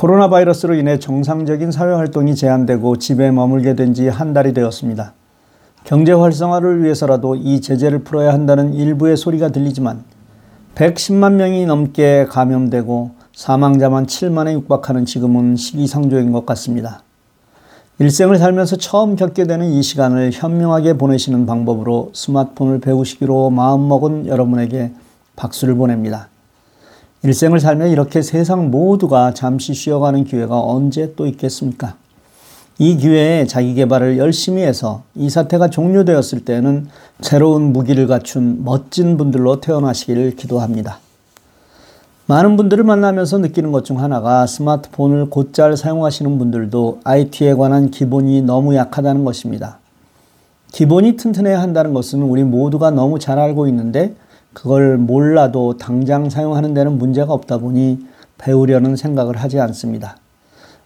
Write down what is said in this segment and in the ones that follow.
코로나 바이러스로 인해 정상적인 사회 활동이 제한되고 집에 머물게 된 지 한 달이 되었습니다. 경제 활성화를 위해서라도 이 제재를 풀어야 한다는 일부의 소리가 들리지만 110만 명이 넘게 감염되고 사망자만 7만에 육박하는 지금은 시기상조인 것 같습니다. 일생을 살면서 처음 겪게 되는 이 시간을 현명하게 보내시는 방법으로 스마트폰을 배우시기로 마음먹은 여러분에게 박수를 보냅니다. 일생을 살며 이렇게 세상 모두가 잠시 쉬어가는 기회가 언제 또 있겠습니까? 이 기회에 자기 개발을 열심히 해서 이 사태가 종료되었을 때는 새로운 무기를 갖춘 멋진 분들로 태어나시기를 기도합니다. 많은 분들을 만나면서 느끼는 것 중 하나가 스마트폰을 곧잘 사용하시는 분들도 IT에 관한 기본이 너무 약하다는 것입니다. 기본이 튼튼해야 한다는 것은 우리 모두가 너무 잘 알고 있는데 그걸 몰라도 당장 사용하는 데는 문제가 없다 보니 배우려는 생각을 하지 않습니다.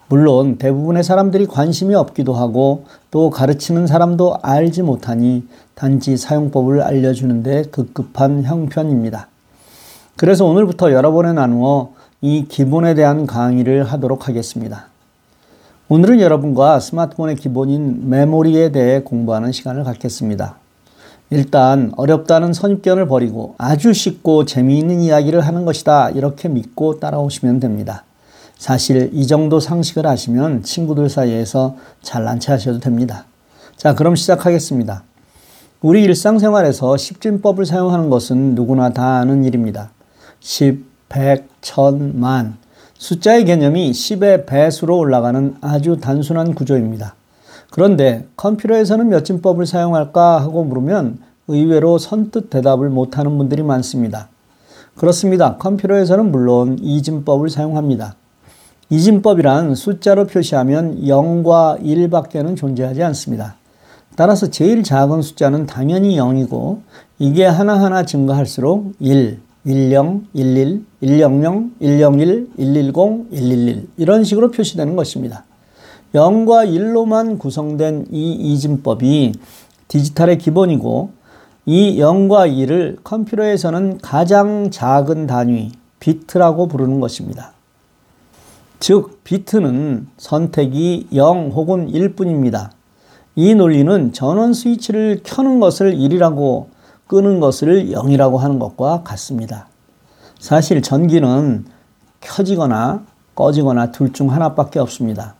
물론 대부분의 사람들이 관심이 없기도 하고 또 가르치는 사람도 알지 못하니 단지 사용법을 알려주는데 급급한 형편입니다. 그래서 오늘부터 여러 번에 나누어 이 기본에 대한 강의를 하도록 하겠습니다. 오늘은 여러분과 스마트폰의 기본인 메모리에 대해 공부하는 시간을 갖겠습니다. 일단 어렵다는 선입견을 버리고 아주 쉽고 재미있는 이야기를 하는 것이다 이렇게 믿고 따라오시면 됩니다. 사실 이 정도 상식을 아시면 친구들 사이에서 잘난 체 하셔도 됩니다. 자, 그럼 시작하겠습니다. 우리 일상생활에서 10진법을 사용하는 것은 누구나 다 아는 일입니다. 10, 100, 1000, 만. 숫자의 개념이 10의 배수로 올라가는 아주 단순한 구조입니다. 그런데 컴퓨터에서는 몇 진법을 사용할까 하고 물으면 의외로 선뜻 대답을 못하는 분들이 많습니다. 그렇습니다. 컴퓨터에서는 물론 이진법을 사용합니다. 이진법이란 숫자로 표시하면 0과 1밖에는 존재하지 않습니다. 따라서 제일 작은 숫자는 당연히 0이고 이게 하나하나 증가할수록 1, 10, 11, 100, 101, 110, 111 이런 식으로 표시되는 것입니다. 0과 1로만 구성된 이 이진법이 디지털의 기본이고 이 0과 1을 컴퓨터에서는 가장 작은 단위 비트라고 부르는 것입니다. 즉, 비트는 선택이 0 혹은 1뿐입니다. 이 논리는 전원 스위치를 켜는 것을 1이라고 끄는 것을 0이라고 하는 것과 같습니다. 사실 전기는 켜지거나 꺼지거나 둘 중 하나밖에 없습니다.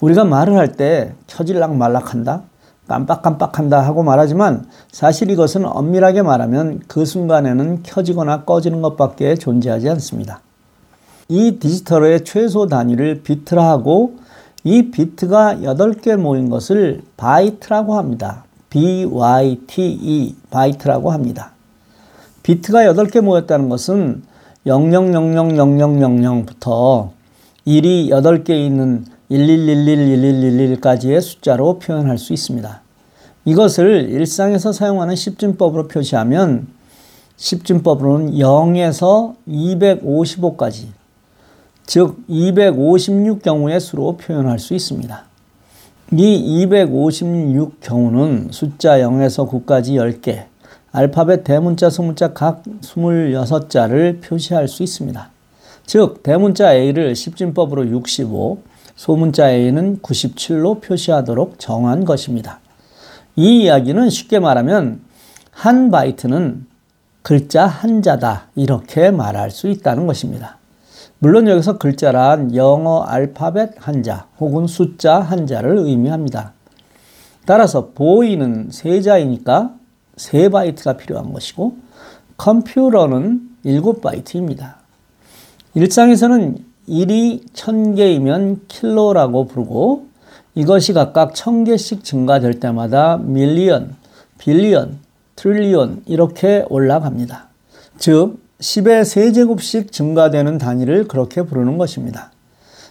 우리가 말을 할 때 켜질락 말락한다, 깜빡깜빡한다 하고 말하지만 사실 이것은 엄밀하게 말하면 그 순간에는 켜지거나 꺼지는 것밖에 존재하지 않습니다. 이 디지털의 최소 단위를 비트라 하고 이 비트가 8개 모인 것을 바이트라고 합니다. B-Y-T-E, 바이트라고 합니다. 비트가 8개 모였다는 것은 00000000부터 1이 8개 있는 11111111까지의 숫자로 표현할 수 있습니다. 이것을 일상에서 사용하는 10진법으로 표시하면 10진법으로는 0에서 255까지 즉 256경우의 수로 표현할 수 있습니다. 이 256경우는 숫자 0에서 9까지 10개, 알파벳 대문자, 소문자 각 26자를 표시할 수 있습니다. 즉 대문자 A를 10진법으로 65, 소문자 A는 97로 표시하도록 정한 것입니다. 이 이야기는 쉽게 말하면 한 바이트는 글자 한 자다 이렇게 말할 수 있다는 것입니다. 물론 여기서 글자란 영어 알파벳 한자 혹은 숫자 한자를 의미합니다. 따라서 보이는 세 자이니까 세 바이트가 필요한 것이고 컴퓨터는 일곱 바이트입니다. 일상에서는 1이 1000개이면 킬로라고 부르고 이것이 각각 1000개씩 증가될 때마다 밀리언, 빌리언, 트릴리언 이렇게 올라갑니다. 즉 10의 세제곱씩 증가되는 단위를 그렇게 부르는 것입니다.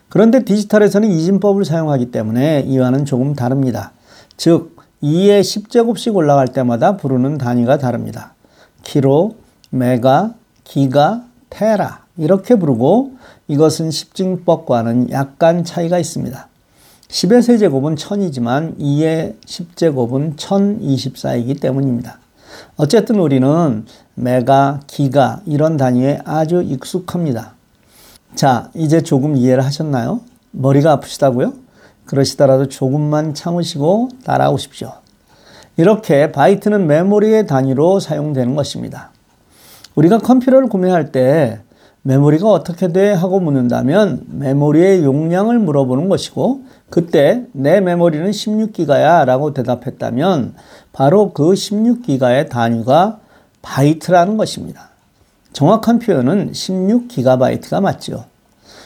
그런데 디지털에서는 이진법을 사용하기 때문에 이와는 조금 다릅니다. 즉 2의 10제곱씩 올라갈 때마다 부르는 단위가 다릅니다. 키로, 메가, 기가, 테라 이렇게 부르고 이것은 십증법과는 약간 차이가 있습니다. 10의 세제곱은 1000이지만 2의 10제곱은 1024이기 때문입니다. 어쨌든 우리는 메가, 기가 이런 단위에 아주 익숙합니다. 자, 이제 조금 이해를 하셨나요? 머리가 아프시다고요? 그러시더라도 조금만 참으시고 따라오십시오. 이렇게 바이트는 메모리의 단위로 사용되는 것입니다. 우리가 컴퓨터를 구매할 때 메모리가 어떻게 돼? 하고 묻는다면 메모리의 용량을 물어보는 것이고 그때 내 메모리는 16기가야 라고 대답했다면 바로 그 16기가의 단위가 바이트라는 것입니다. 정확한 표현은 16기가바이트가 맞죠.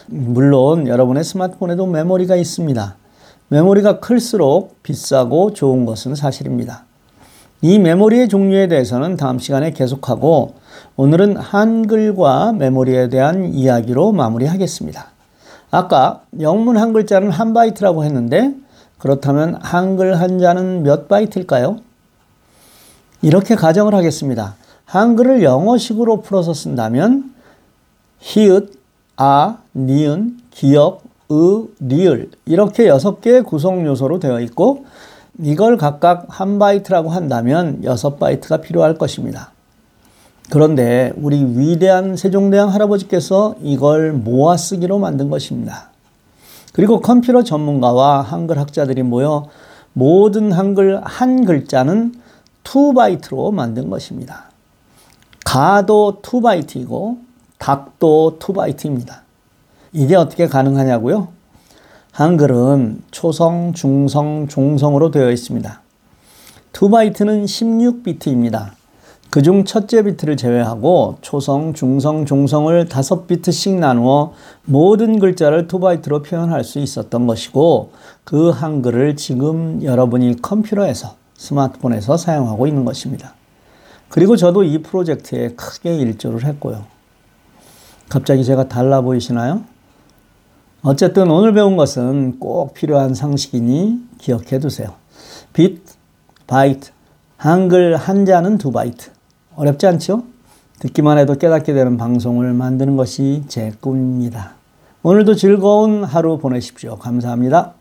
물론 여러분의 스마트폰에도 메모리가 있습니다. 메모리가 클수록 비싸고 좋은 것은 사실입니다. 이 메모리의 종류에 대해서는 다음 시간에 계속하고 오늘은 한글과 메모리에 대한 이야기로 마무리하겠습니다. 아까 영문 한 글자는 한 바이트라고 했는데 그렇다면 한글 한자는 몇 바이트일까요? 이렇게 가정을 하겠습니다. 한글을 영어식으로 풀어서 쓴다면 히읗, 아, 니은, 기역, 으, 리을 이렇게 여섯 개의 구성 요소로 되어 있고 이걸 각각 한 바이트라고 한다면 여섯 바이트가 필요할 것입니다. 그런데 우리 위대한 세종대왕 할아버지께서 이걸 모아 쓰기로 만든 것입니다. 그리고 컴퓨터 전문가와 한글 학자들이 모여 모든 한글 한 글자는 2바이트로 만든 것입니다. 가도 2바이트이고 닭도 2바이트입니다. 이게 어떻게 가능하냐고요? 한글은 초성, 중성, 종성으로 되어 있습니다. 2바이트는 16비트입니다. 그중 첫째 비트를 제외하고 초성, 중성, 종성을 5비트씩 나누어 모든 글자를 2바이트로 표현할 수 있었던 것이고 그 한글을 지금 여러분이 컴퓨터에서 스마트폰에서 사용하고 있는 것입니다. 그리고 저도 이 프로젝트에 크게 일조를 했고요. 갑자기 제가 달라 보이시나요? 어쨌든 오늘 배운 것은 꼭 필요한 상식이니 기억해 두세요. 비트, 바이트, 한글 한자는 두 바이트. 어렵지 않죠? 듣기만 해도 깨닫게 되는 방송을 만드는 것이 제 꿈입니다. 오늘도 즐거운 하루 보내십시오. 감사합니다.